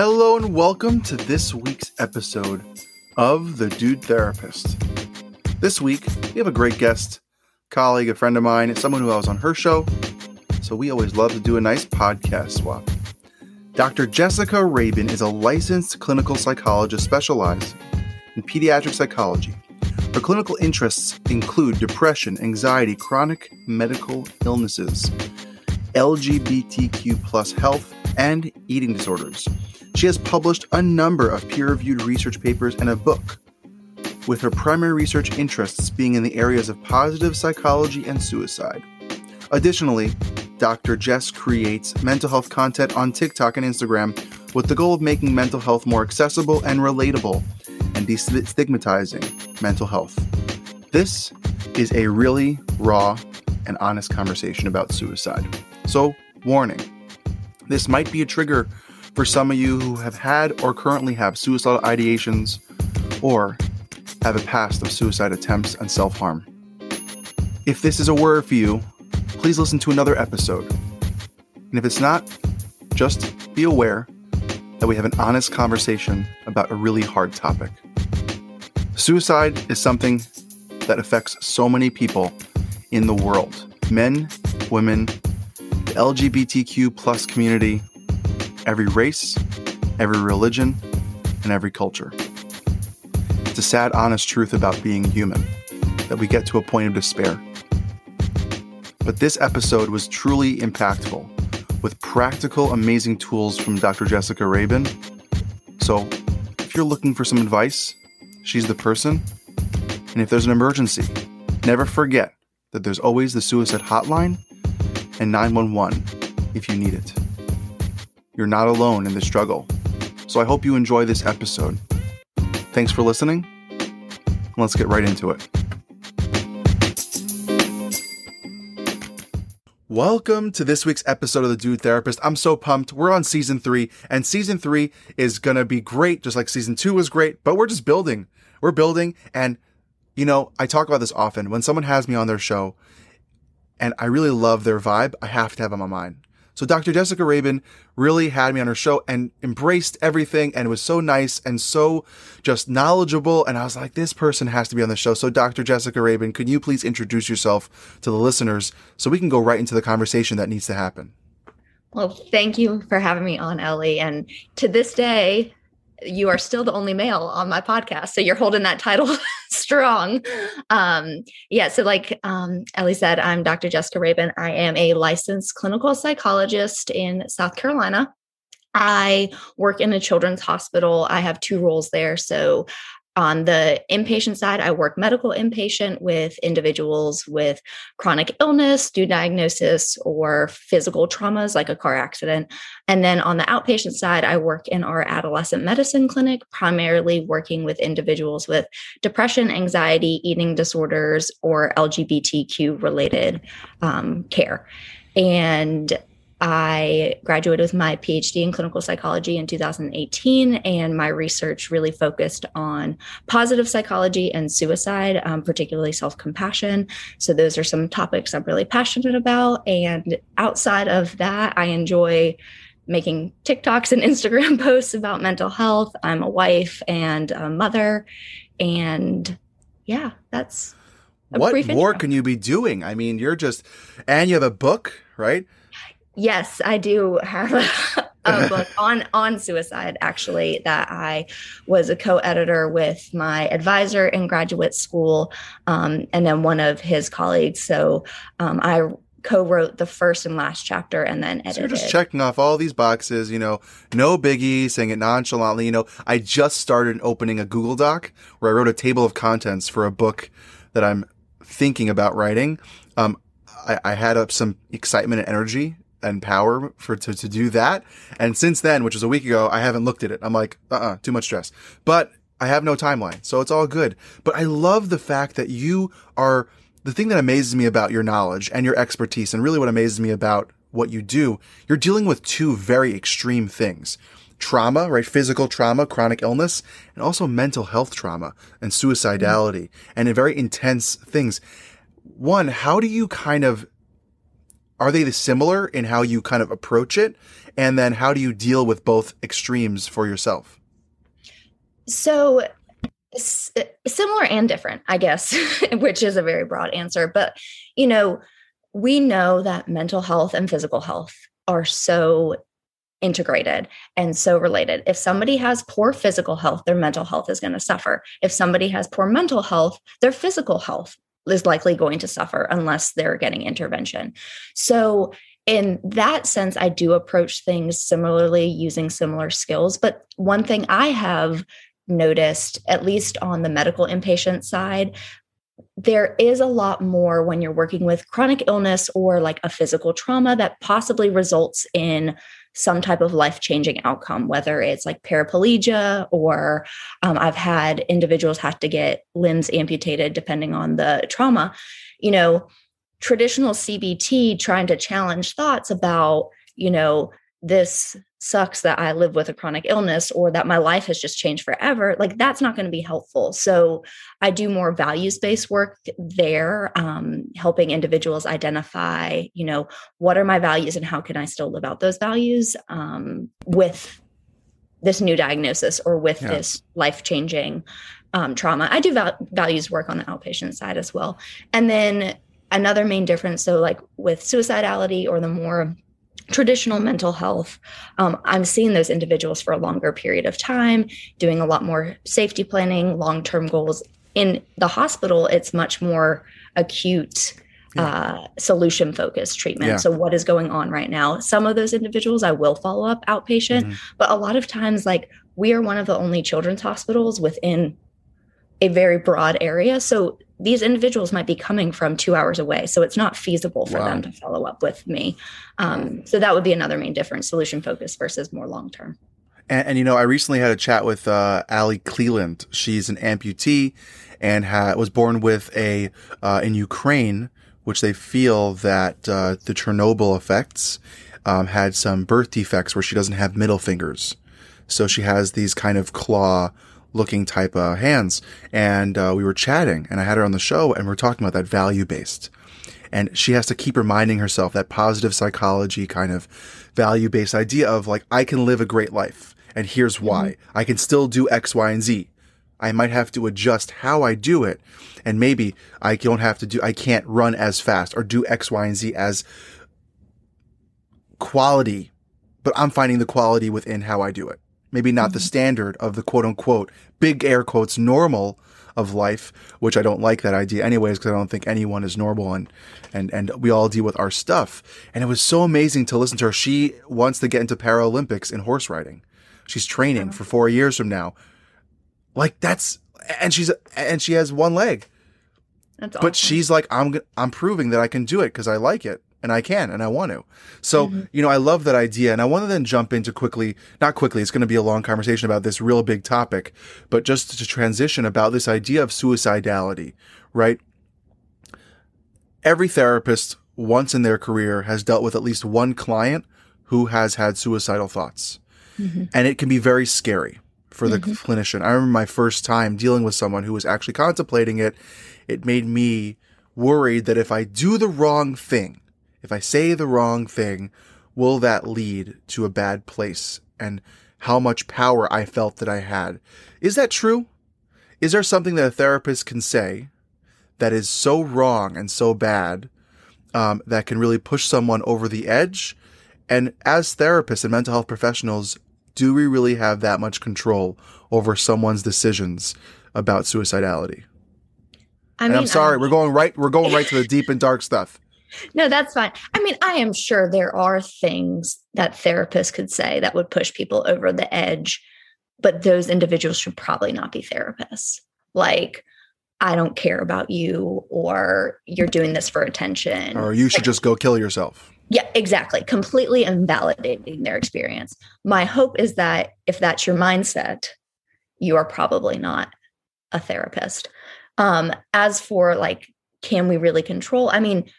Hello and welcome to this week's episode of The Dude Therapist. This week, we have a great guest, colleague, a friend of mine, someone who I was on her show. So we always love to do a nice podcast swap. Dr. Jessica Rabon is a licensed clinical psychologist specialized in pediatric psychology. Her clinical interests include depression, anxiety, chronic medical illnesses, LGBTQ plus health, and eating disorders. She has published a number of peer reviewed research papers and a book, with her primary research interests being in the areas of positive psychology and suicide. Additionally, Dr. Jess creates mental health content on TikTok and Instagram with the goal of making mental health more accessible and relatable and destigmatizing mental health. This is a really raw and honest conversation about suicide. So, warning this might be a trigger for some of you who have had or currently have suicidal ideations or have a past of suicide attempts and self harm. If this is a word for you, please listen to another episode. And if it's not, just be aware that we have an honest conversation about a really hard topic. Suicide is something that affects so many people in the world men, women, the LGBTQ plus community, every race, every religion, and every culture. It's a sad, honest truth about being human that we get to a point of despair. But this episode was truly impactful with practical, amazing tools from Dr. Jessica Rabon. So, if you're looking for some advice, she's the person. And if there's an emergency, never forget that there's always the suicide hotline and 911 if you need it. You're not alone in the struggle. So I hope you enjoy this episode. Thanks for listening. Let's get right into it. Welcome to this week's episode of The Dude Therapist. I'm so pumped. We're on season three, and season three is going to be great, just like season two was great, but we're just building. We're building. And, you know, I talk about this often. When someone has me on their show and I really love their vibe, I have to have them on mine. So Dr. Jessica Rabon really had me on her show and embraced everything and was so nice and so just knowledgeable. And I was like, this person has to be on the show. So Dr. Jessica Rabon, could you please introduce yourself to the listeners so we can go right into the conversation that needs to happen? Well, thank you for having me on, Ellie. And to this day, you are still the only male on my podcast. So you're holding that title strong. Um, yeah. So, like um, Ellie said, I'm Dr. Jessica Rabon. I am a licensed clinical psychologist in South Carolina. I work in a children's hospital. I have two roles there. So on the inpatient side, I work medical inpatient with individuals with chronic illness, due diagnosis, or physical traumas like a car accident. And then on the outpatient side, I work in our adolescent medicine clinic, primarily working with individuals with depression, anxiety, eating disorders, or LGBTQ related um, care. And I graduated with my PhD in clinical psychology in 2018, and my research really focused on positive psychology and suicide, um, particularly self compassion. So, those are some topics I'm really passionate about. And outside of that, I enjoy making TikToks and Instagram posts about mental health. I'm a wife and a mother. And yeah, that's what more can you be doing? I mean, you're just, and you have a book, right? Yes, I do have a, a book on on suicide actually that I was a co-editor with my advisor in graduate school, um, and then one of his colleagues. So um, I co-wrote the first and last chapter and then edited. So you're just checking off all these boxes, you know, no biggie, saying it nonchalantly. You know, I just started opening a Google Doc where I wrote a table of contents for a book that I'm thinking about writing. Um, I, I had up some excitement and energy and power for to, to do that. And since then, which was a week ago, I haven't looked at it. I'm like, uh uh-uh, uh too much stress. But I have no timeline, so it's all good. But I love the fact that you are the thing that amazes me about your knowledge and your expertise, and really what amazes me about what you do, you're dealing with two very extreme things. Trauma, right? Physical trauma, chronic illness, and also mental health trauma and suicidality mm-hmm. and very intense things. One, how do you kind of are they similar in how you kind of approach it? And then how do you deal with both extremes for yourself? So, s- similar and different, I guess, which is a very broad answer. But, you know, we know that mental health and physical health are so integrated and so related. If somebody has poor physical health, their mental health is going to suffer. If somebody has poor mental health, their physical health is likely going to suffer unless they're getting intervention. So, in that sense, I do approach things similarly using similar skills. But one thing I have noticed, at least on the medical inpatient side, there is a lot more when you're working with chronic illness or like a physical trauma that possibly results in some type of life changing outcome, whether it's like paraplegia or um, I've had individuals have to get limbs amputated depending on the trauma. You know, traditional CBT trying to challenge thoughts about, you know, this sucks that I live with a chronic illness or that my life has just changed forever, like that's not going to be helpful. So I do more values based work there, um, helping individuals identify, you know, what are my values and how can I still live out those values um, with this new diagnosis or with yeah. this life changing um, trauma. I do val- values work on the outpatient side as well. And then another main difference, so like with suicidality or the more traditional mental health, um, I'm seeing those individuals for a longer period of time, doing a lot more safety planning, long term goals. In the hospital, it's much more acute. Yeah. Uh, solution focused treatment. Yeah. So, what is going on right now? Some of those individuals I will follow up outpatient, mm-hmm. but a lot of times, like we are one of the only children's hospitals within a very broad area. So, these individuals might be coming from two hours away. So it's not feasible for wow. them to follow up with me. Um, so that would be another main difference solution focus versus more long term. And, and, you know, I recently had a chat with uh, Allie Cleland. She's an amputee and ha- was born with a, uh, in Ukraine, which they feel that uh, the Chernobyl effects um, had some birth defects where she doesn't have middle fingers. So she has these kind of claw looking type of hands. And uh, we were chatting, and I had her on the show, and we are talking about that value based. And she has to keep reminding herself that positive psychology kind of value based idea of like, I can live a great life. And here's why mm-hmm. I can still do X, Y, and Z. I might have to adjust how I do it. And maybe I don't have to do, I can't run as fast or do X, Y, and Z as quality, but I'm finding the quality within how I do it maybe not mm-hmm. the standard of the quote unquote big air quotes normal of life, which I don't like that idea anyways, because I don't think anyone is normal and, and, and we all deal with our stuff. And it was so amazing to listen to her. She wants to get into Paralympics in horse riding. She's training for four years from now. Like that's, and she's, and she has one leg. That's awesome. But she's like, I'm, I'm proving that I can do it because I like it and I can and I want to. So, mm-hmm. you know, I love that idea. And I want to then jump into quickly, not quickly, it's going to be a long conversation about this real big topic, but just to transition about this idea of suicidality, right? Every therapist once in their career has dealt with at least one client who has had suicidal thoughts. Mm-hmm. And it can be very scary for the mm-hmm. clinician. I remember my first time dealing with someone who was actually contemplating it. It made me worried that if I do the wrong thing, if I say the wrong thing, will that lead to a bad place? And how much power I felt that I had. Is that true? Is there something that a therapist can say that is so wrong and so bad um, that can really push someone over the edge? And as therapists and mental health professionals, do we really have that much control over someone's decisions about suicidality? I mean, and I'm sorry, I'm... we're going right. We're going right to the deep and dark stuff no, that's fine. I mean, I am sure there are things that therapists could say that would push people over the edge, but those individuals should probably not be therapists. Like, I don't care about you, or you're doing this for attention. Or you should like, just go kill yourself. Yeah, exactly. Completely invalidating their experience. My hope is that if that's your mindset, you are probably not a therapist. Um, as for like, can we really control? I mean,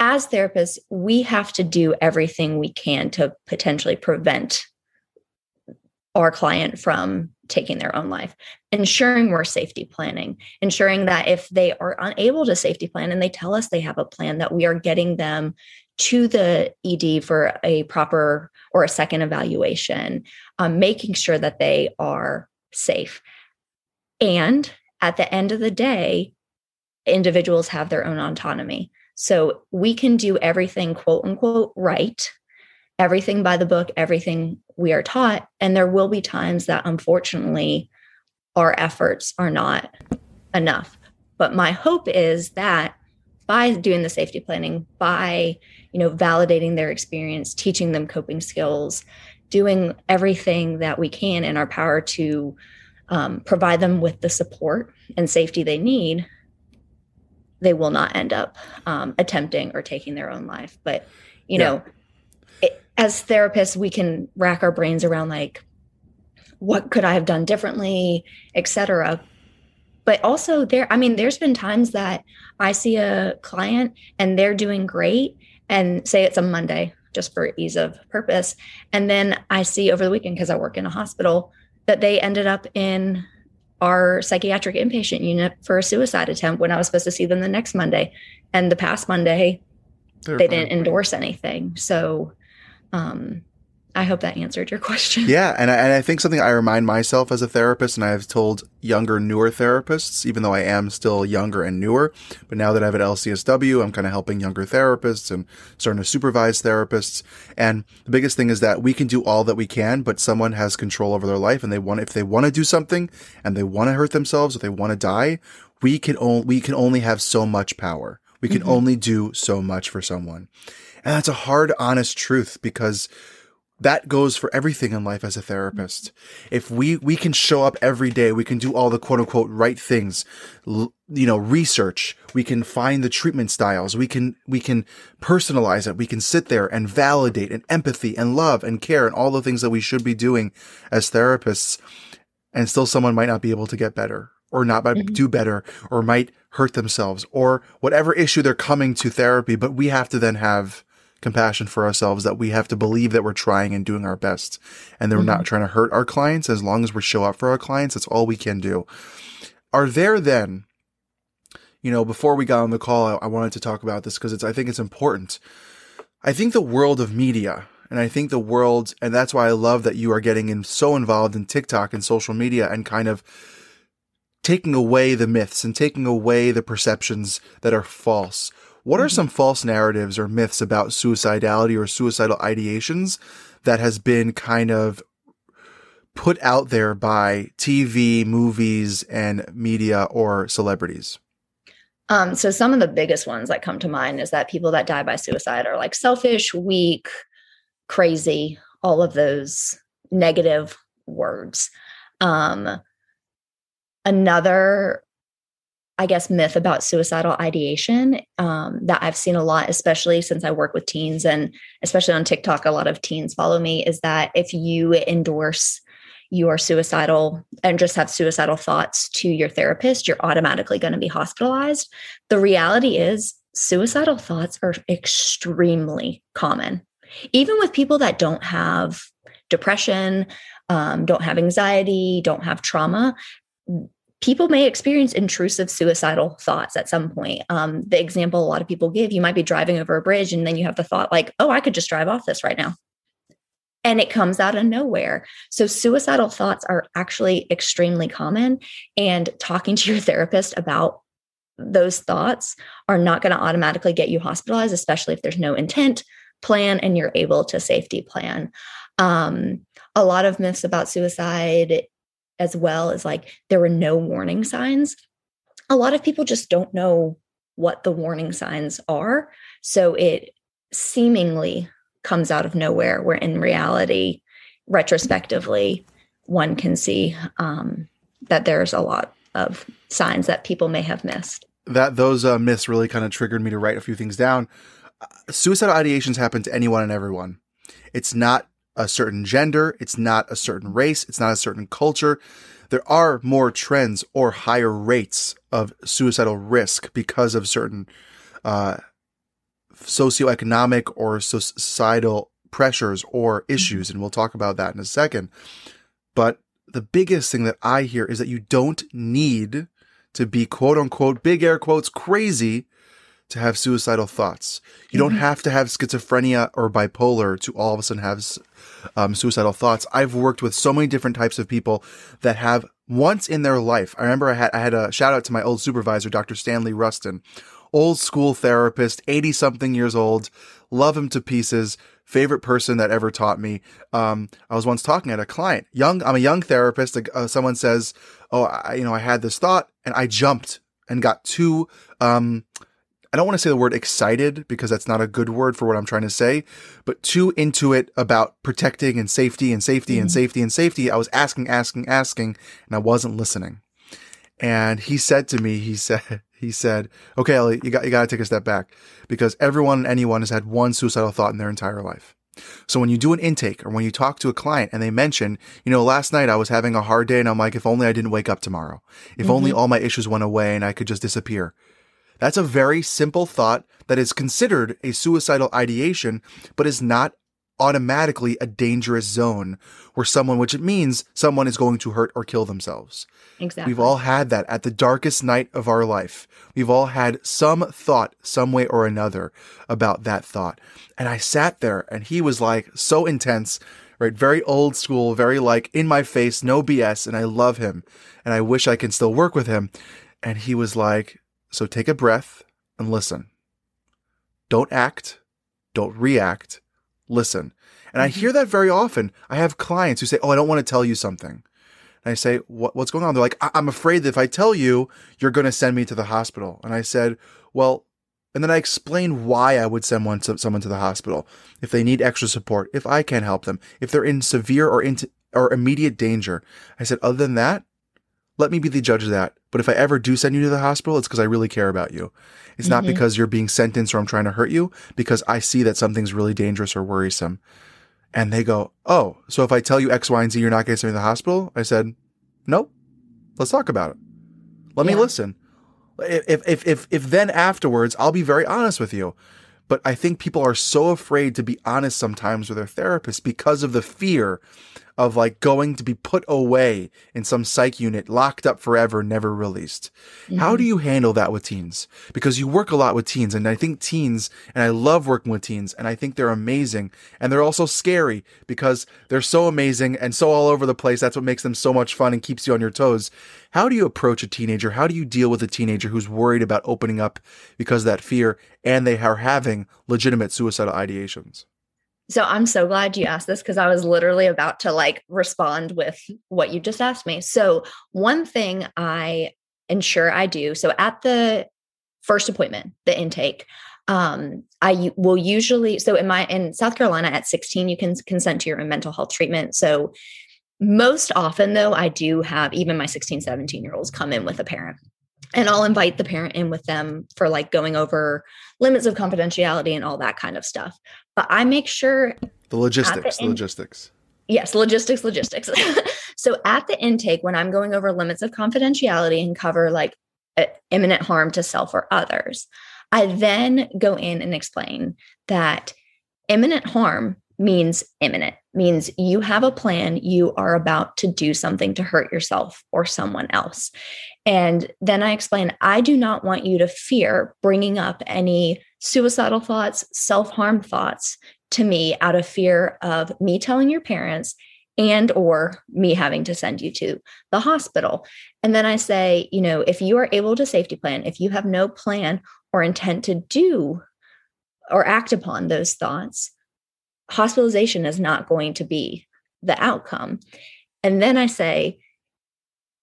as therapists, we have to do everything we can to potentially prevent our client from taking their own life, ensuring we're safety planning, ensuring that if they are unable to safety plan and they tell us they have a plan, that we are getting them to the ed for a proper or a second evaluation um, making sure that they are safe. And at the end of the day individuals have their own autonomy so we can do everything quote unquote right everything by the book everything we are taught and there will be times that unfortunately our efforts are not enough. But my hope is that by doing the safety planning, by you know validating their experience, teaching them coping skills, doing everything that we can in our power to um, provide them with the support and safety they need, they will not end up um, attempting or taking their own life. But you yeah. know, it, as therapists, we can rack our brains around like, what could I have done differently, et cetera but also there i mean there's been times that i see a client and they're doing great and say it's a monday just for ease of purpose and then i see over the weekend because i work in a hospital that they ended up in our psychiatric inpatient unit for a suicide attempt when i was supposed to see them the next monday. And the past monday They're they didn't endorse anything. So um I hope that answered your question. Yeah, and I, and I think something I remind myself as a therapist, and I've told younger, newer therapists, even though I am still younger and newer, but now that I have at LCSW, I'm kind of helping younger therapists and starting to supervise therapists. And the biggest thing is that we can do all that we can, but someone has control over their life, and they want if they want to do something and they want to hurt themselves or they want to die, we can only we can only have so much power. We can mm-hmm. only do so much for someone. And that's a hard, honest truth because that goes for everything in life as a therapist. If we, we can show up every day, we can do all the quote unquote right things, you know, research, we can find the treatment styles, we can, we can personalize it, we can sit there and validate and empathy and love and care and all the things that we should be doing as therapists. And still someone might not be able to get better or not mm-hmm. do better or might hurt themselves or whatever issue they're coming to therapy. But we have to then have compassion for ourselves that we have to believe that we're trying and doing our best and that we're mm-hmm. not trying to hurt our clients. As long as we show up for our clients, that's all we can do. Are there then, you know, before we got on the call, I, I wanted to talk about this because it's, I think it's important. I think the world of media and I think the world, and that's why I love that you are getting in so involved in TikTok and social media and kind of taking away the myths and taking away the perceptions that are false. What are mm-hmm. some false narratives or myths about suicidality or suicidal ideations that has been kind of put out there by TV, movies, and media or celebrities? Um, so some of the biggest ones that come to mind is that people that die by suicide are like selfish, weak, crazy, all of those negative words. Um, another I guess, myth about suicidal ideation um, that I've seen a lot, especially since I work with teens and especially on TikTok, a lot of teens follow me, is that if you endorse you are suicidal and just have suicidal thoughts to your therapist, you're automatically going to be hospitalized. The reality is, suicidal thoughts are extremely common, even with people that don't have depression, um, don't have anxiety, don't have trauma people may experience intrusive suicidal thoughts at some point. Um, the example a lot of people give, you might be driving over a bridge and then you have the thought, like, oh, I could just drive off this right now. And it comes out of nowhere. So, suicidal thoughts are actually extremely common. And talking to your therapist about those thoughts are not going to automatically get you hospitalized, especially if there's no intent plan and you're able to safety plan. Um, a lot of myths about suicide as well as like there were no warning signs. A lot of people just don't know what the warning signs are. So it seemingly comes out of nowhere, where in reality, retrospectively, one can see um, that there's a lot of signs that people may have missed. That those uh, myths really kind of triggered me to write a few things down. Uh, suicidal ideations happen to anyone and everyone. It's not a certain gender, it's not a certain race, it's not a certain culture. There are more trends or higher rates of suicidal risk because of certain uh, socioeconomic or societal pressures or mm-hmm. issues, and we'll talk about that in a second. But the biggest thing that I hear is that you don't need to be quote unquote big air quotes crazy to have suicidal thoughts. You don't Mm-hmm. have to have schizophrenia or bipolar to all of a sudden have um, suicidal thoughts. I've worked with so many different types of people that have once in their life. I remember I had I had a shout out to my old supervisor, Dr. Stanley Rustin, old school therapist, eighty something years old. Love him to pieces. Favorite person that ever taught me. Um, I was once talking at a client, young. I'm a young therapist. Uh, someone says, "Oh, I, you know, I had this thought," and I jumped and got too um, I don't want to say the word excited because that's not a good word for what I'm trying to say, but too into it about protecting and safety and safety and Mhm. safety and safety. I was asking, asking, asking, and I wasn't listening. And he said to me, he said, he said, okay, Ellie, you got, you got to take a step back because everyone and anyone has had one suicidal thought in their entire life. So when you do an intake or when you talk to a client and they mention, you know, last night I was having a hard day and I'm like, if only I didn't wake up tomorrow, if only all my issues went away and I could just disappear. That's a very simple thought that is considered a suicidal ideation, but is not automatically a dangerous zone where someone, which it means someone is going to hurt or kill themselves. Exactly. We've all had that at the darkest night of our life. We've all had some thought, some way or another about that thought. And I sat there and he was like so intense, right? Very old school, very like in my face, no BS. And I love him and I wish I can still work with him. And he was like, so take a breath and listen. Don't act. Don't react. Listen. And I Mhm. hear that very often. I have clients who say, Oh, I don't want to tell you something. And I say, what, what's going on? They're like, I- I'm afraid that if I tell you, you're going to send me to the hospital. And I said, well, and then I explained why I would send one to, someone to the hospital if they need extra support, if I can't help them, if they're in severe or into, or immediate danger. I said, other than that, let me be the judge of that. But if I ever do send you to the hospital, it's because I really care about you. It's not Mhm. because you're being sentenced or I'm trying to hurt you, because I see that something's really dangerous or worrisome. And they go, Oh, so if I tell you X, Y, and Z, you're not going to send me to the hospital? I said, Nope. Let's talk about it. Let me listen. If, if, if, if then afterwards, I'll be very honest with you. But I think people are so afraid to be honest sometimes with their therapist because of the fear of like going to be put away in some psych unit, locked up forever, never released. How Mm-hmm. do you handle that with teens? Because you work a lot with teens, and I think teens, and I love working with teens, and I think they're amazing, and they're also scary because they're so amazing and so all over the place. That's what makes them so much fun and keeps you on your toes. How do you approach a teenager? How do you deal with a teenager who's worried about opening up because of that fear, and they are having legitimate suicidal ideations? So I'm so glad you asked this because I was literally about to like respond with what you just asked me. So one thing I ensure I do, so at the first appointment, the intake, um, I will usually so in my in South Carolina at 16, you can consent to your own mental health treatment. So most often though, I do have even my 16, 17 year olds come in with a parent. And I'll invite the parent in with them for like going over limits of confidentiality and all that kind of stuff. But I make sure The logistics, the end- logistics. Yes, logistics, logistics. so at the intake, when I'm going over limits of confidentiality and cover like imminent harm to self or others, I then go in and explain that imminent harm means imminent, means you have a plan, you are about to do something to hurt yourself or someone else. And then I explain, I do not want you to fear bringing up any suicidal thoughts, self harm thoughts to me out of fear of me telling your parents and or me having to send you to the hospital. And then i say you know if you are able to safety plan if you have no plan or intent to do or act upon those thoughts hospitalization is not going to be the outcome. And then i say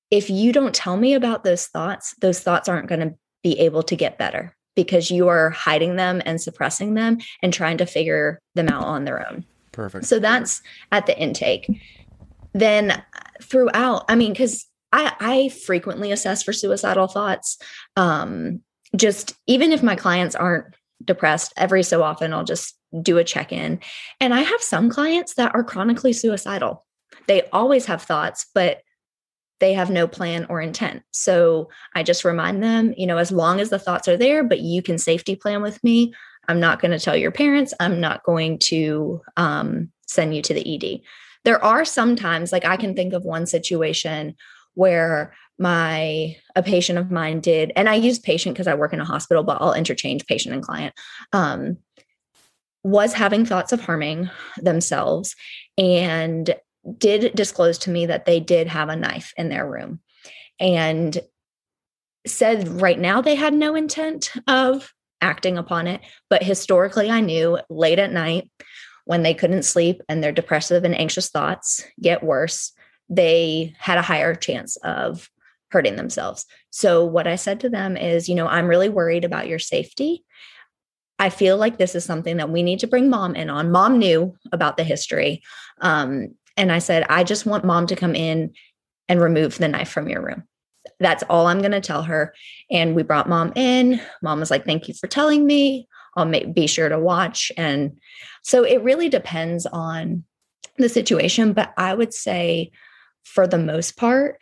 if you don't tell me about those thoughts those thoughts aren't going to be able to get better because you are hiding them and suppressing them and trying to figure them out on their own. Perfect. So that's at the intake. Then throughout, I mean, because I, I frequently assess for suicidal thoughts. Um, just even if my clients aren't depressed, every so often I'll just do a check in. And I have some clients that are chronically suicidal. They always have thoughts, but they have no plan or intent. So I just remind them, you know, as long as the thoughts are there, but you can safety plan with me, I'm not going to tell your parents. I'm not going to um, send you to the ED. There are sometimes, like I can think of one situation where my a patient of mine did and i use patient because i work in a hospital but i'll interchange patient and client um, was having thoughts of harming themselves and did disclose to me that they did have a knife in their room and said right now they had no intent of acting upon it but historically i knew late at night when they couldn't sleep and their depressive and anxious thoughts get worse they had a higher chance of hurting themselves. So, what I said to them is, you know, I'm really worried about your safety. I feel like this is something that we need to bring mom in on. Mom knew about the history. Um, and I said, I just want mom to come in and remove the knife from your room. That's all I'm going to tell her. And we brought mom in. Mom was like, Thank you for telling me. I'll make, be sure to watch. And so it really depends on the situation. But I would say, for the most part,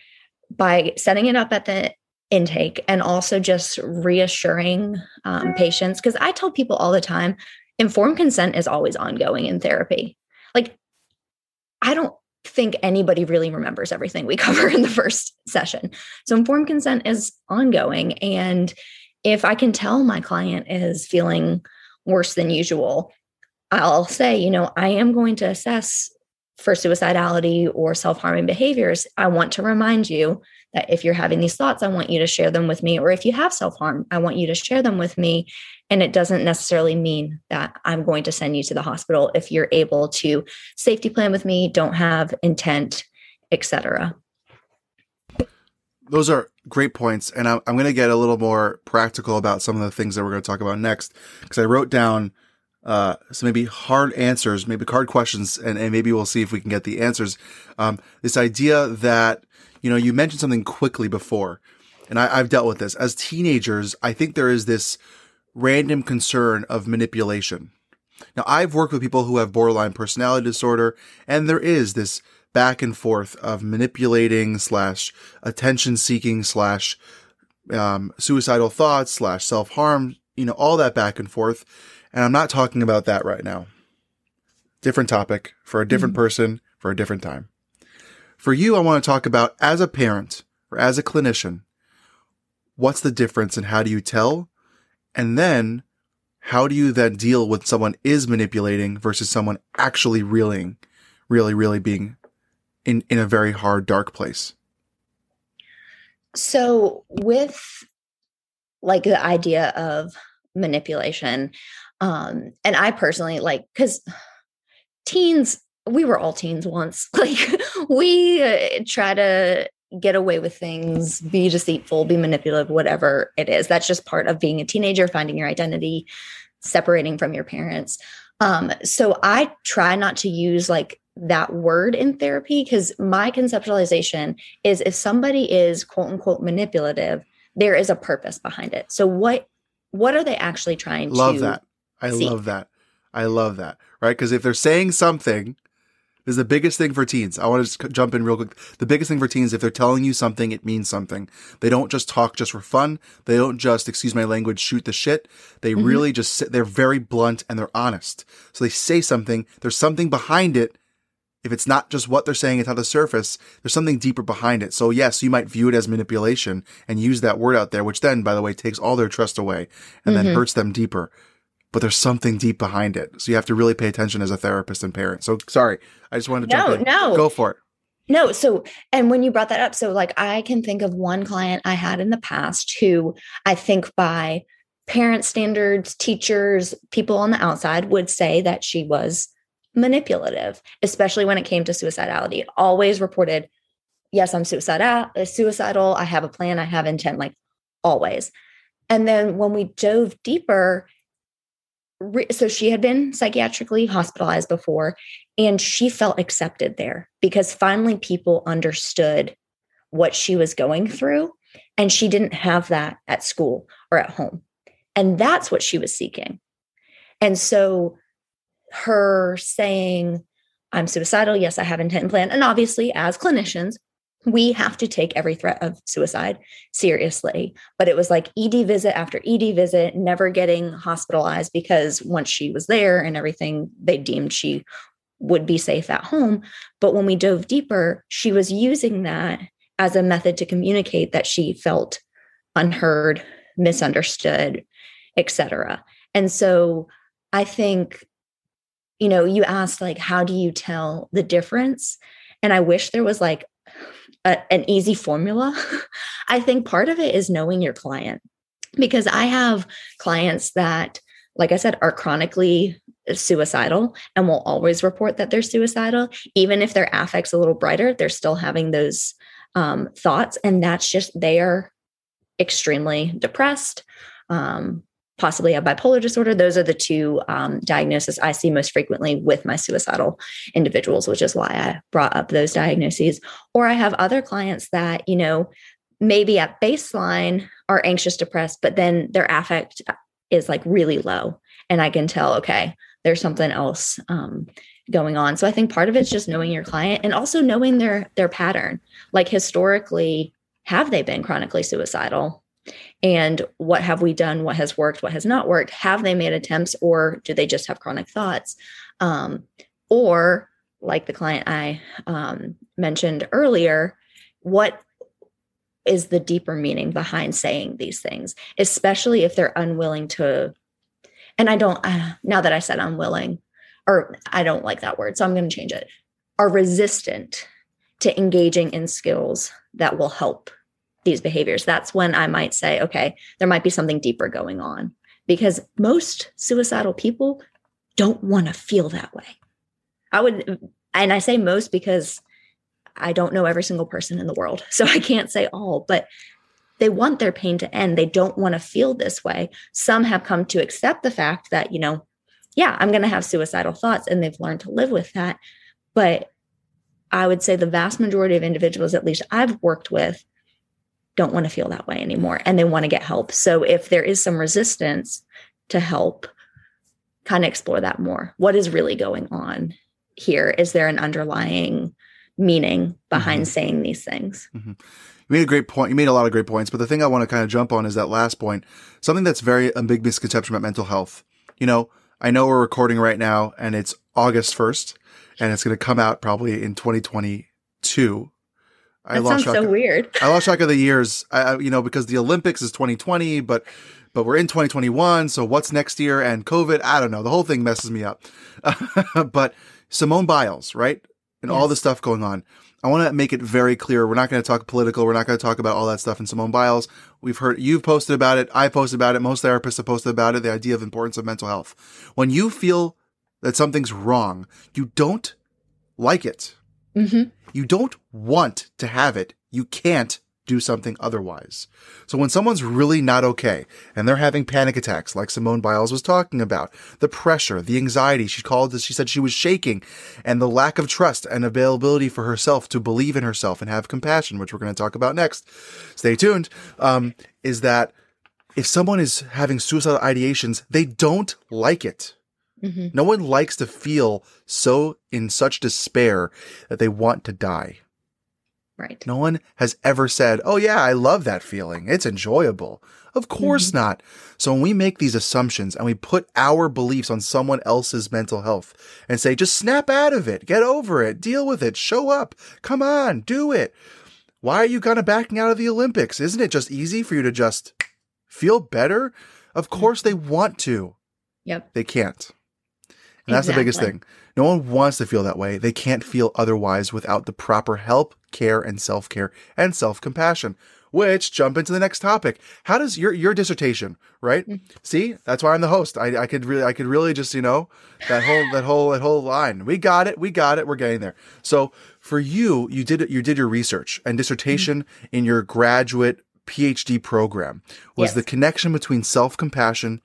by setting it up at the intake and also just reassuring um, patients because i tell people all the time informed consent is always ongoing in therapy like i don't think anybody really remembers everything we cover in the first session. So informed consent is ongoing and if i can tell my client is feeling worse than usual i'll say you know i am going to assess for suicidality or self harming behaviors, I want to remind you that if you're having these thoughts, I want you to share them with me. Or if you have self harm, I want you to share them with me. And it doesn't necessarily mean that I'm going to send you to the hospital if you're able to safety plan with me, don't have intent, etc. Those are great points, and I'm, I'm going to get a little more practical about some of the things that we're going to talk about next because I wrote down uh, so maybe hard answers, maybe hard questions, and, and maybe we'll see if we can get the answers. Um, this idea that, you know, you mentioned something quickly before, and I, I've dealt with this. As teenagers, I think there is this random concern of manipulation. Now, I've worked with people who have borderline personality disorder, and there is this back and forth of manipulating slash attention seeking slash um, suicidal thoughts slash self harm, you know, all that back and forth. And I'm not talking about that right now. Different topic for a different mm-hmm. person for a different time. For you, I want to talk about as a parent or as a clinician, what's the difference and how do you tell? And then how do you then deal with someone is manipulating versus someone actually reeling, really, really being in, in a very hard, dark place? So with like the idea of manipulation, um, and I personally like because teens, we were all teens once. Like we uh, try to get away with things, be deceitful, be manipulative, whatever it is. That's just part of being a teenager, finding your identity, separating from your parents. Um, so I try not to use like that word in therapy because my conceptualization is if somebody is quote unquote manipulative, there is a purpose behind it. So what what are they actually trying to? Love to that. I love that. I love that. Right? Because if they're saying something, this is the biggest thing for teens. I want to just jump in real quick. The biggest thing for teens, if they're telling you something, it means something. They don't just talk just for fun. They don't just, excuse my language, shoot the shit. They mm-hmm. really just sit, they're very blunt and they're honest. So they say something, there's something behind it. If it's not just what they're saying it's on the surface, there's something deeper behind it. So yes, you might view it as manipulation and use that word out there, which then, by the way, takes all their trust away and mm-hmm. then hurts them deeper but there's something deep behind it. So you have to really pay attention as a therapist and parent. So sorry, I just wanted to no, No, Go for it. No, so and when you brought that up, so like I can think of one client I had in the past who I think by parent standards, teachers, people on the outside would say that she was manipulative, especially when it came to suicidality. Always reported, yes, I'm suicidal, uh, suicidal, I have a plan, I have intent, like always. And then when we dove deeper, so she had been psychiatrically hospitalized before and she felt accepted there because finally people understood what she was going through and she didn't have that at school or at home and that's what she was seeking and so her saying i'm suicidal yes i have intent and plan and obviously as clinicians we have to take every threat of suicide seriously. But it was like ED visit after ED visit, never getting hospitalized because once she was there and everything, they deemed she would be safe at home. But when we dove deeper, she was using that as a method to communicate that she felt unheard, misunderstood, etc. And so I think you know, you asked like how do you tell the difference? And I wish there was like a, an easy formula. I think part of it is knowing your client because I have clients that like I said are chronically suicidal and will always report that they're suicidal even if their affect's a little brighter they're still having those um, thoughts and that's just they are extremely depressed um, possibly have bipolar disorder. Those are the two um, diagnoses i see most frequently with my suicidal individuals which is why i brought up those diagnoses. Or i have other clients that you know maybe at baseline are anxious depressed but then their affect is like really low. And i can tell okay there's something else um, going on. So i think part of it's just knowing your client and also knowing their their pattern. Like historically have they been chronically suicidal and what have we done? What has worked? What has not worked? Have they made attempts or do they just have chronic thoughts? Um, or like the client i um, mentioned earlier what is the deeper meaning behind saying these things especially if they're unwilling to and i don't uh, now that i said unwilling or i don't like that word so i'm going to change it are resistant to engaging in skills that will help these behaviors, that's when I might say, okay, there might be something deeper going on because most suicidal people don't want to feel that way. I would, and I say most because I don't know every single person in the world. So I can't say all, but they want their pain to end. They don't want to feel this way. Some have come to accept the fact that, you know, yeah, I'm going to have suicidal thoughts and they've learned to live with that. But I would say the vast majority of individuals, at least I've worked with, don't want to feel that way anymore and they want to get help. So if there is some resistance to help, kind of explore that more. What is really going on here? Is there an underlying meaning behind mm-hmm. saying these things? Mm-hmm. You made a great point. You made a lot of great points, but the thing I want to kind of jump on is that last point. Something that's very a big misconception about mental health. You know, I know we're recording right now and it's August 1st and it's going to come out probably in 2022 I that lost sounds so of, weird. I lost track of the years. I, you know, because the Olympics is 2020, but but we're in 2021. So what's next year? And COVID, I don't know. The whole thing messes me up. but Simone Biles, right, and yes. all the stuff going on. I want to make it very clear. We're not going to talk political. We're not going to talk about all that stuff in Simone Biles. We've heard you've posted about it. I posted about it. Most therapists have posted about it. The idea of importance of mental health. When you feel that something's wrong, you don't like it. Mm-hmm. You don't want to have it. You can't do something otherwise. So when someone's really not okay and they're having panic attacks, like Simone Biles was talking about, the pressure, the anxiety, she called this, she said she was shaking, and the lack of trust and availability for herself to believe in herself and have compassion, which we're going to talk about next. Stay tuned. Um, is that if someone is having suicidal ideations, they don't like it. Mm-hmm. No one likes to feel so in such despair that they want to die. Right. No one has ever said, Oh, yeah, I love that feeling. It's enjoyable. Of course mm-hmm. not. So when we make these assumptions and we put our beliefs on someone else's mental health and say, just snap out of it, get over it, deal with it, show up, come on, do it. Why are you kind of backing out of the Olympics? Isn't it just easy for you to just feel better? Of course they want to. Yep. They can't. And that's exactly. the biggest thing. No one wants to feel that way. They can't feel otherwise without the proper help, care, and self care and self compassion. Which jump into the next topic. How does your your dissertation, right? Mm-hmm. See, that's why I'm the host. I, I could really I could really just, you know, that whole that whole that whole line. We got it, we got it, we're getting there. So for you, you did you did your research and dissertation mm-hmm. in your graduate PhD program was yes. the connection between self compassion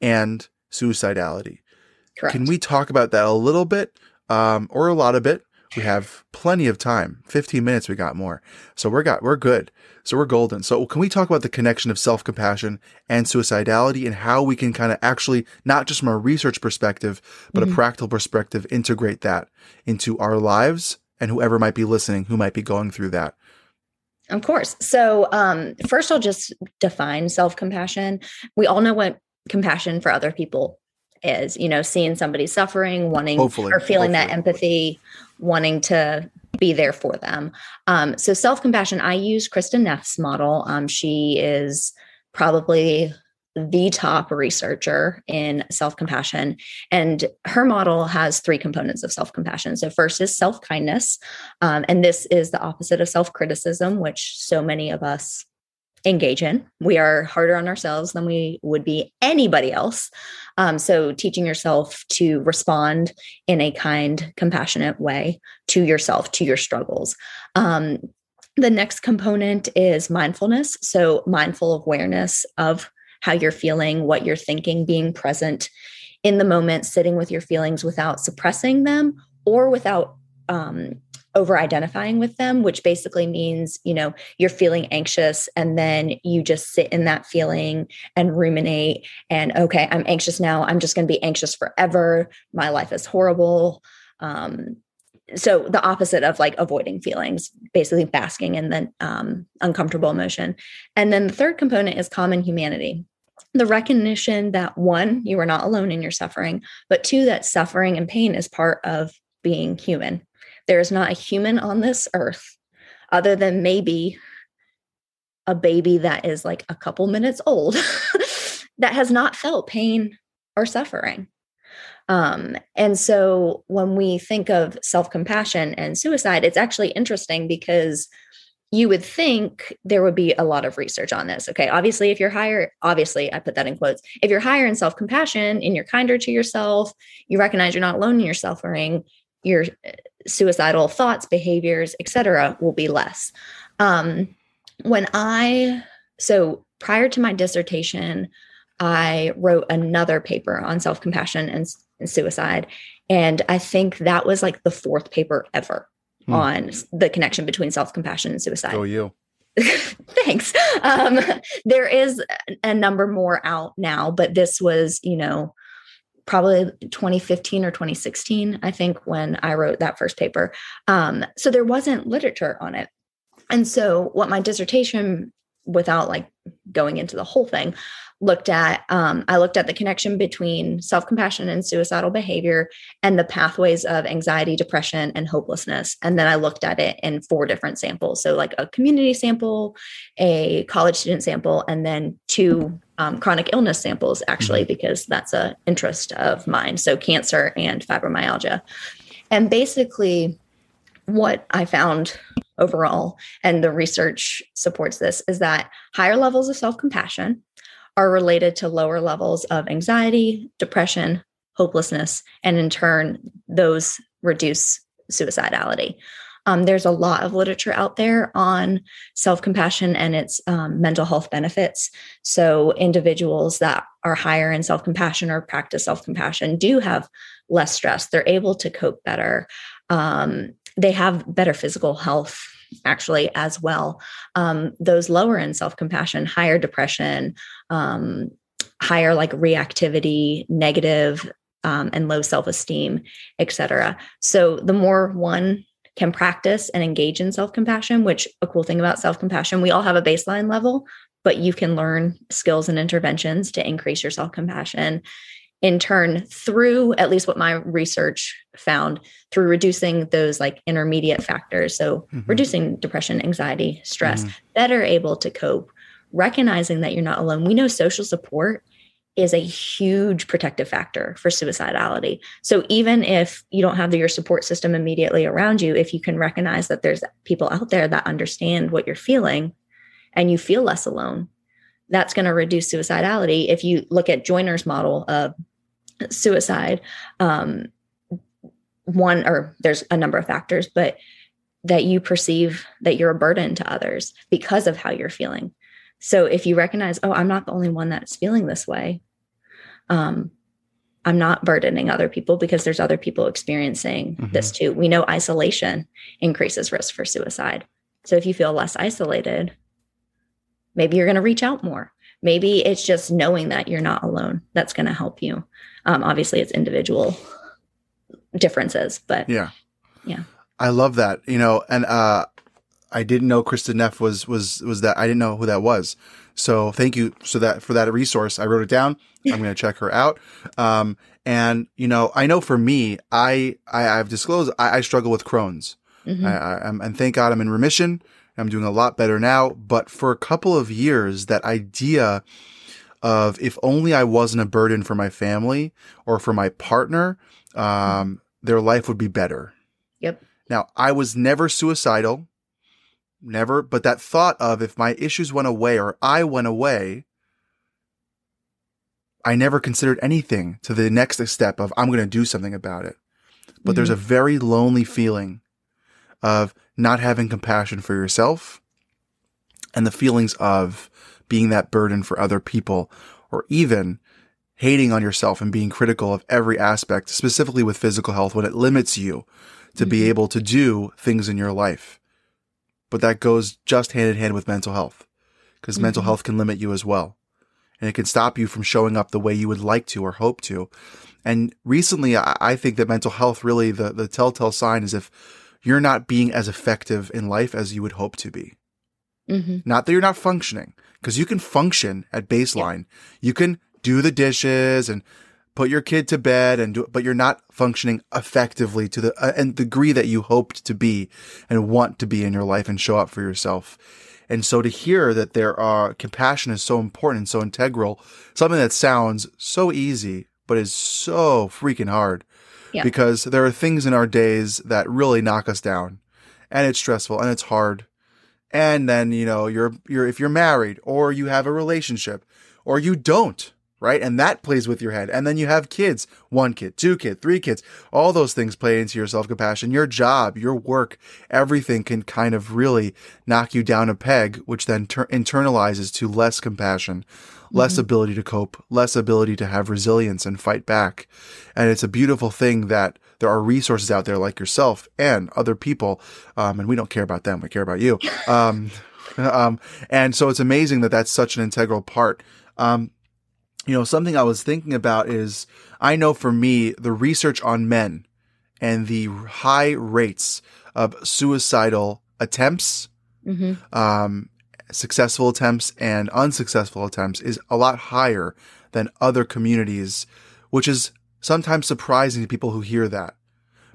and suicidality. Correct. Can we talk about that a little bit um, or a lot of it? We have plenty of time. 15 minutes we got more. So we're got we're good. So we're golden. So can we talk about the connection of self-compassion and suicidality and how we can kind of actually not just from a research perspective, but mm-hmm. a practical perspective integrate that into our lives and whoever might be listening who might be going through that. Of course. So, um, first, I'll just define self compassion. We all know what compassion for other people is you know seeing somebody suffering wanting Hopefully. or feeling Hopefully. that empathy wanting to be there for them. Um, so self compassion, I use Kristin Neff's model. Um, she is probably the top researcher in self compassion. And her model has three components of self compassion. So, first is self kindness. Um, and this is the opposite of self criticism, which so many of us engage in. We are harder on ourselves than we would be anybody else. Um, so, teaching yourself to respond in a kind, compassionate way to yourself, to your struggles. Um, the next component is mindfulness. So, mindful awareness of how you're feeling, what you're thinking, being present in the moment, sitting with your feelings without suppressing them or without um, over identifying with them, which basically means, you know, you're feeling anxious and then you just sit in that feeling and ruminate and, okay, I'm anxious now. I'm just going to be anxious forever. My life is horrible. Um, so the opposite of like avoiding feelings basically basking in the um, uncomfortable emotion and then the third component is common humanity the recognition that one, you are not alone in your suffering, but two, that suffering and pain is part of being human. There is not a human on this earth other than maybe a baby that is like a couple minutes old that has not felt pain or suffering. Um, and so when we think of self compassion and suicide, it's actually interesting because you would think there would be a lot of research on this. Okay. Obviously, if you're higher, obviously, I put that in quotes. If you're higher in self compassion and you're kinder to yourself, you recognize you're not alone in your suffering, your suicidal thoughts, behaviors, etc., will be less. Um, when I, so prior to my dissertation, I wrote another paper on self compassion and, and suicide. And I think that was like the fourth paper ever hmm. on the connection between self compassion and suicide. Oh, you. Thanks. Um, there is a number more out now, but this was, you know, probably 2015 or 2016, I think, when I wrote that first paper. Um, so there wasn't literature on it. And so, what my dissertation, without like going into the whole thing, looked at um, i looked at the connection between self-compassion and suicidal behavior and the pathways of anxiety depression and hopelessness and then i looked at it in four different samples so like a community sample a college student sample and then two um, chronic illness samples actually mm-hmm. because that's a interest of mine so cancer and fibromyalgia and basically what i found overall and the research supports this is that higher levels of self-compassion are related to lower levels of anxiety, depression, hopelessness, and in turn, those reduce suicidality. Um, there's a lot of literature out there on self compassion and its um, mental health benefits. So, individuals that are higher in self compassion or practice self compassion do have less stress. They're able to cope better. Um, they have better physical health actually as well. Um, those lower in self compassion, higher depression, um, higher like reactivity, negative, um, and low self esteem, etc. So the more one can practice and engage in self compassion, which a cool thing about self compassion, we all have a baseline level, but you can learn skills and interventions to increase your self compassion in turn through at least what my research found through reducing those like intermediate factors so mm-hmm. reducing depression anxiety stress mm-hmm. better able to cope recognizing that you're not alone we know social support is a huge protective factor for suicidality. So even if you don't have your support system immediately around you if you can recognize that there's people out there that understand what you're feeling and you feel less alone that's going to reduce suicidality. If you look at Joiner's model of suicide um, one or there's a number of factors but that you perceive that you're a burden to others because of how you're feeling so if you recognize oh i'm not the only one that's feeling this way um, i'm not burdening other people because there's other people experiencing mm-hmm. this too we know isolation increases risk for suicide so if you feel less isolated maybe you're going to reach out more maybe it's just knowing that you're not alone that's going to help you um, obviously, it's individual differences, but yeah, yeah. I love that. You know, and uh, I didn't know Kristin Neff was was was that. I didn't know who that was. So thank you so that for that resource. I wrote it down. I'm going to check her out. Um, and you know, I know for me, I, I have disclosed I, I struggle with Crohn's. Mm-hmm. I, I, and thank God I'm in remission. I'm doing a lot better now. But for a couple of years, that idea of if only I wasn't a burden for my family or for my partner, um, their life would be better. Yep. Now, I was never suicidal, never, but that thought of if my issues went away or I went away, I never considered anything to the next step of I'm going to do something about it. But mm-hmm. there's a very lonely feeling of not having compassion for yourself and the feelings of being that burden for other people or even hating on yourself and being critical of every aspect, specifically with physical health when it limits you to mm-hmm. be able to do things in your life. But that goes just hand in hand with mental health because mm-hmm. mental health can limit you as well. And it can stop you from showing up the way you would like to or hope to. And recently, I think that mental health really, the, the telltale sign is if you're not being as effective in life as you would hope to be. Mm-hmm. Not that you're not functioning, because you can function at baseline. Yeah. You can do the dishes and put your kid to bed and do it, but you're not functioning effectively to the uh, and degree that you hoped to be and want to be in your life and show up for yourself. And so to hear that there are compassion is so important and so integral, something that sounds so easy, but is so freaking hard yeah. because there are things in our days that really knock us down and it's stressful and it's hard. And then, you know, you're, you're, if you're married or you have a relationship or you don't, right? And that plays with your head. And then you have kids, one kid, two kid, three kids. All those things play into your self-compassion, your job, your work, everything can kind of really knock you down a peg, which then ter- internalizes to less compassion, less mm-hmm. ability to cope, less ability to have resilience and fight back. And it's a beautiful thing that there are resources out there like yourself and other people. Um, and we don't care about them. We care about you. Um, um, and so it's amazing that that's such an integral part. Um, you know, something I was thinking about is I know for me, the research on men and the high rates of suicidal attempts, mm-hmm. um, successful attempts and unsuccessful attempts is a lot higher than other communities, which is sometimes surprising to people who hear that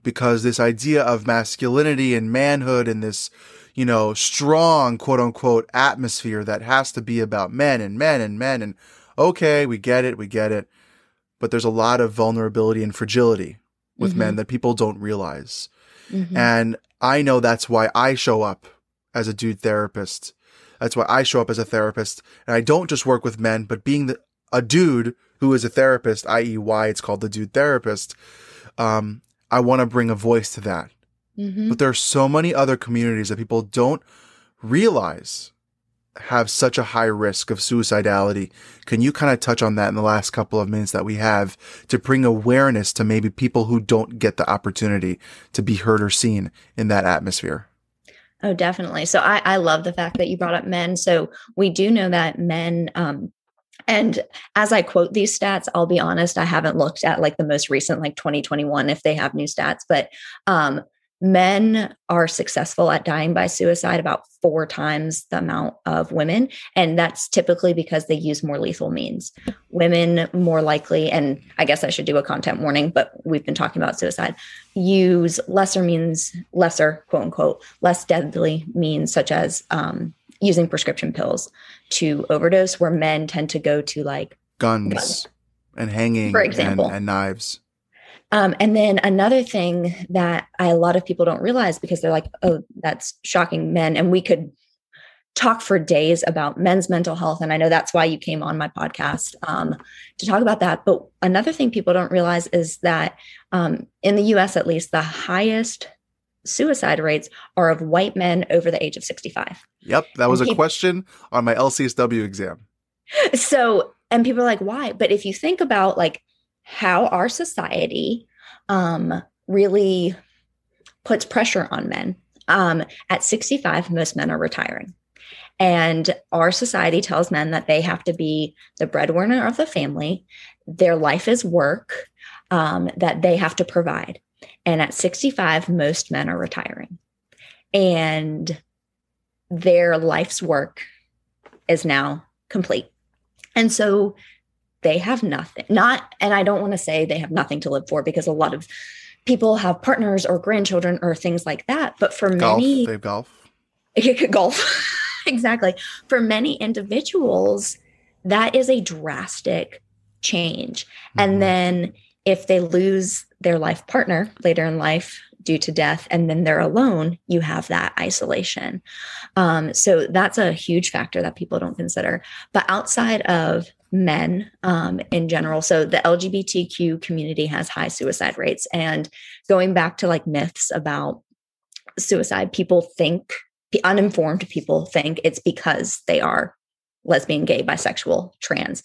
because this idea of masculinity and manhood and this, you know, strong quote unquote atmosphere that has to be about men and men and men. And okay, we get it, we get it. But there's a lot of vulnerability and fragility with mm-hmm. men that people don't realize. Mm-hmm. And I know that's why I show up as a dude therapist that's why I show up as a therapist. And I don't just work with men, but being the, a dude who is a therapist, i.e., why it's called the dude therapist, um, I want to bring a voice to that. Mm-hmm. But there are so many other communities that people don't realize have such a high risk of suicidality. Can you kind of touch on that in the last couple of minutes that we have to bring awareness to maybe people who don't get the opportunity to be heard or seen in that atmosphere? Oh, definitely. So I, I love the fact that you brought up men. So we do know that men, um, and as I quote these stats, I'll be honest, I haven't looked at like the most recent, like 2021, if they have new stats, but um, men are successful at dying by suicide about four times the amount of women. And that's typically because they use more lethal means. Women more likely, and I guess I should do a content warning, but we've been talking about suicide, use lesser means, lesser, quote unquote, less deadly means, such as um, using prescription pills to overdose, where men tend to go to like guns, guns. and hanging, for example, and, and knives. Um, and then another thing that I, a lot of people don't realize because they're like, oh, that's shocking men. And we could talk for days about men's mental health. And I know that's why you came on my podcast um, to talk about that. But another thing people don't realize is that um, in the US, at least, the highest suicide rates are of white men over the age of 65. Yep. That was a question on my LCSW exam. So, and people are like, why? But if you think about like how our society um, really puts pressure on men. Um, at 65, most men are retiring. And our society tells men that they have to be the breadwinner of the family, their life is work, um, that they have to provide. And at 65, most men are retiring. And their life's work is now complete. And so they have nothing not and i don't want to say they have nothing to live for because a lot of people have partners or grandchildren or things like that. But for golf, many, they golf. golf, exactly. For many individuals, that is a drastic change. Mm-hmm. And then if they lose their life partner later in life due to death and then they're alone, you have that isolation. Um, so that's a huge factor that people don't consider. But outside of men um, in general, so the LGBTQ community has high suicide rates. And going back to like myths about suicide, people think, uninformed people think it's because they are lesbian, gay, bisexual, trans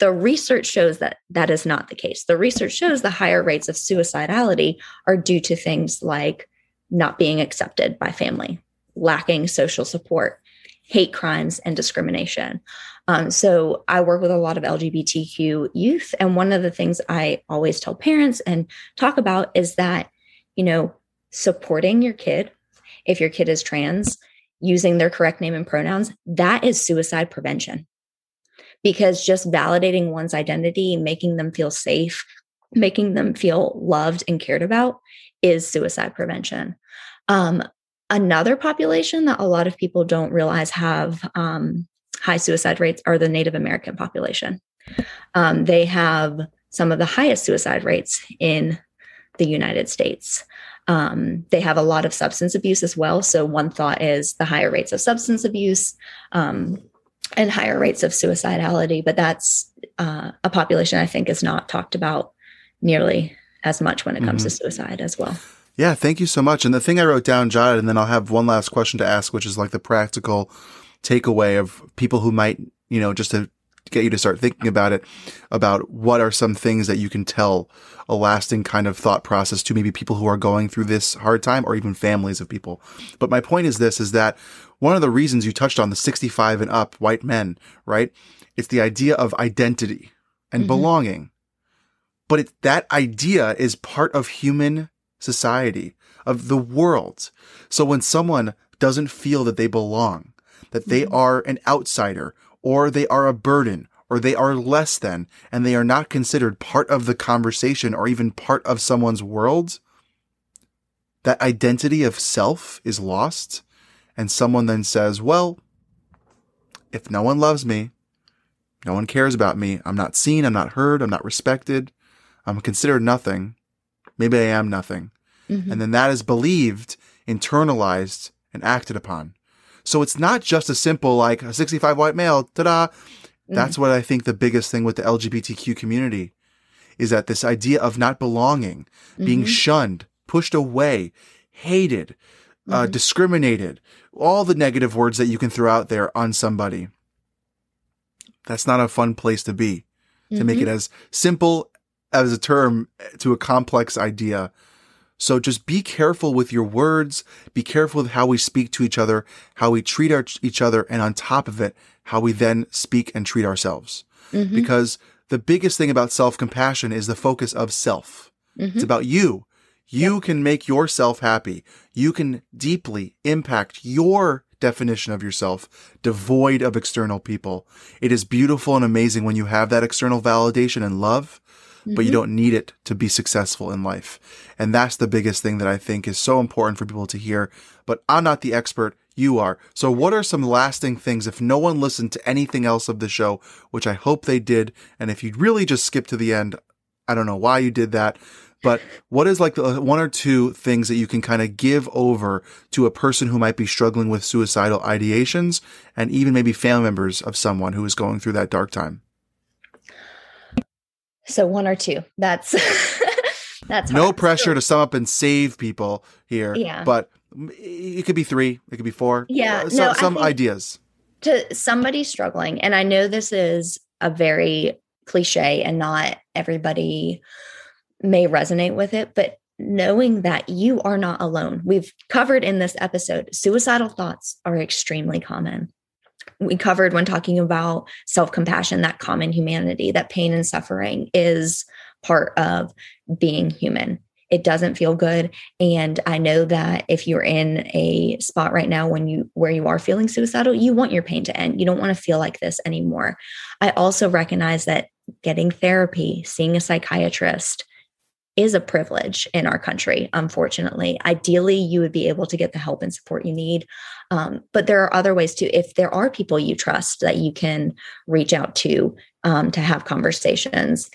the research shows that that is not the case. The research shows the higher rates of suicidality are due to things like not being accepted by family, lacking social support, hate crimes, and discrimination. Um, so I work with a lot of LGBTQ youth. And one of the things I always tell parents and talk about is that, you know, supporting your kid, if your kid is trans, using their correct name and pronouns, that is suicide prevention because just validating one's identity, making them feel safe, making them feel loved and cared about is suicide prevention. Um, another population that a lot of people don't realize have um, high suicide rates are the Native American population. Um, they have some of the highest suicide rates in the United States. Um, they have a lot of substance abuse as well. So, one thought is the higher rates of substance abuse, um, and higher rates of suicidality. But that's uh, a population I think is not talked about nearly as much when it comes mm-hmm. to suicide as well. Yeah, thank you so much. And the thing I wrote down, jotted, and then I'll have one last question to ask, which is like the practical takeaway of people who might, you know, just to get you to start thinking about it, about what are some things that you can tell a lasting kind of thought process to maybe people who are going through this hard time or even families of people. But my point is this, is that one of the reasons you touched on the 65 and up white men, right? It's the idea of identity and mm-hmm. belonging. But it, that idea is part of human society, of the world. So when someone doesn't feel that they belong, that they mm-hmm. are an outsider, or they are a burden, or they are less than, and they are not considered part of the conversation or even part of someone's world, that identity of self is lost and someone then says, well, if no one loves me, no one cares about me, I'm not seen, I'm not heard, I'm not respected, I'm considered nothing, maybe I am nothing. Mm-hmm. And then that is believed, internalized, and acted upon. So it's not just a simple, like a 65 white male, ta da. Mm-hmm. That's what I think the biggest thing with the LGBTQ community is that this idea of not belonging, mm-hmm. being shunned, pushed away, hated, uh, mm-hmm. discriminated, all the negative words that you can throw out there on somebody. That's not a fun place to be. To make it mm-hmm. as simple as a term to a complex idea. So just be careful with your words. Be careful with how we speak to each other, how we treat our, each other, and on top of it, how we then speak and treat ourselves. Mm-hmm. Because the biggest thing about self compassion is the focus of self. Mm-hmm. It's about you. You yep. can make yourself happy. You can deeply impact your definition of yourself devoid of external people. It is beautiful and amazing when you have that external validation and love, mm-hmm. but you mm-hmm. don't need it to be successful in life. And that's the biggest thing that I think is so important for people to hear. But I'm not the expert. You are. So what are some lasting things if no one listened to anything else of the show, which I hope they did. And if you really just skip to the end, I don't know why you did that, but what is like the one or two things that you can kind of give over to a person who might be struggling with suicidal ideations and even maybe family members of someone who is going through that dark time? So one or two. That's that's no hard. pressure to sum up and save people here. Yeah. But it could be three, it could be four. Yeah. Uh, no, some ideas. To somebody struggling, and I know this is a very cliche and not everybody may resonate with it, but knowing that you are not alone. We've covered in this episode, suicidal thoughts are extremely common. We covered when talking about self compassion, that common humanity, that pain and suffering is part of being human. It doesn't feel good. And I know that if you're in a spot right now when you where you are feeling suicidal, you want your pain to end. You don't want to feel like this anymore. I also recognize that getting therapy, seeing a psychiatrist, is a privilege in our country, unfortunately. Ideally, you would be able to get the help and support you need. Um, but there are other ways too. If there are people you trust that you can reach out to um, to have conversations,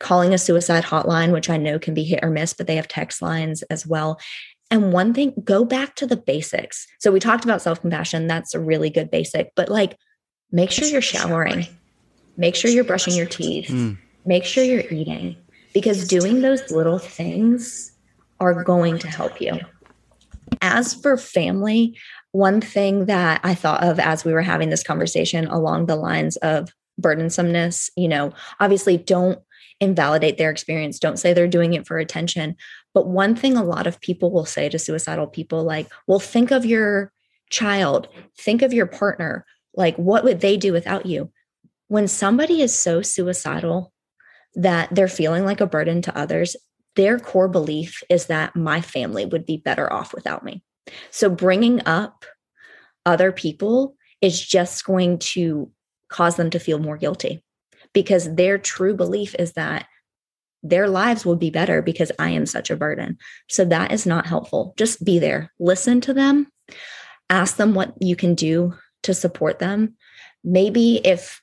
calling a suicide hotline, which I know can be hit or miss, but they have text lines as well. And one thing, go back to the basics. So we talked about self compassion. That's a really good basic, but like make sure you're showering, make sure you're brushing your teeth, mm. make sure you're eating because doing those little things are going to help you. As for family, one thing that I thought of as we were having this conversation along the lines of burdensomeness, you know, obviously don't invalidate their experience, don't say they're doing it for attention. But one thing a lot of people will say to suicidal people, like, well, think of your child, think of your partner. Like, what would they do without you? When somebody is so suicidal that they're feeling like a burden to others, their core belief is that my family would be better off without me. So bringing up other people is just going to cause them to feel more guilty because their true belief is that their lives would be better because I am such a burden. So that is not helpful. Just be there, listen to them, ask them what you can do to support them. Maybe if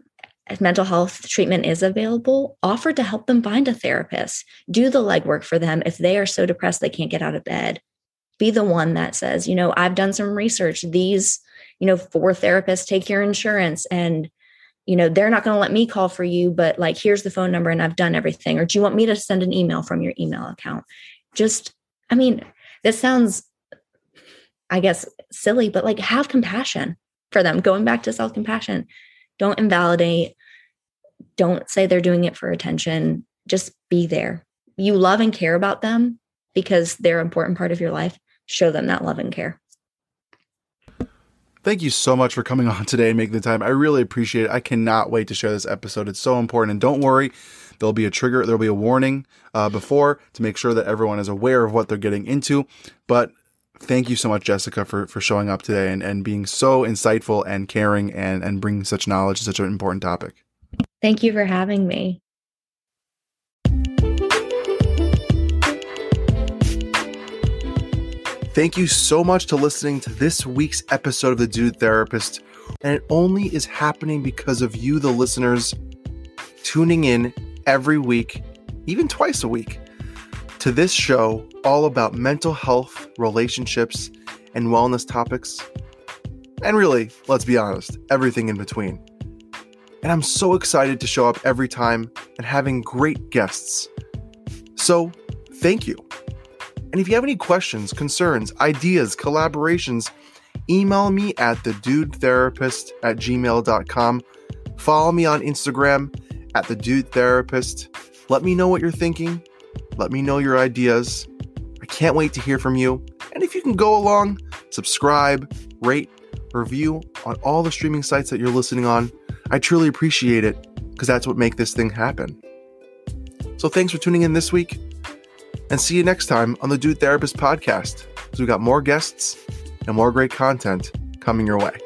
if mental health treatment is available, offer to help them find a therapist. Do the legwork for them if they are so depressed they can't get out of bed. Be the one that says, you know, I've done some research. These, you know, four therapists take your insurance and, you know, they're not going to let me call for you, but like, here's the phone number and I've done everything. Or do you want me to send an email from your email account? Just, I mean, this sounds, I guess, silly, but like, have compassion for them. Going back to self compassion, don't invalidate don't say they're doing it for attention. Just be there. You love and care about them because they're an important part of your life. Show them that love and care. Thank you so much for coming on today and making the time. I really appreciate it. I cannot wait to share this episode. It's so important. And don't worry, there'll be a trigger, there'll be a warning uh, before to make sure that everyone is aware of what they're getting into. But thank you so much, Jessica, for, for showing up today and, and being so insightful and caring and, and bringing such knowledge to such an important topic. Thank you for having me. Thank you so much to listening to this week's episode of The Dude Therapist. And it only is happening because of you, the listeners, tuning in every week, even twice a week, to this show all about mental health, relationships, and wellness topics. And really, let's be honest, everything in between. And I'm so excited to show up every time and having great guests. So, thank you. And if you have any questions, concerns, ideas, collaborations, email me at thedudetherapist at gmail.com. Follow me on Instagram at thedudetherapist. Let me know what you're thinking. Let me know your ideas. I can't wait to hear from you. And if you can go along, subscribe, rate, review on all the streaming sites that you're listening on. I truly appreciate it because that's what make this thing happen. So thanks for tuning in this week and see you next time on the Dude Therapist podcast. So we got more guests and more great content coming your way.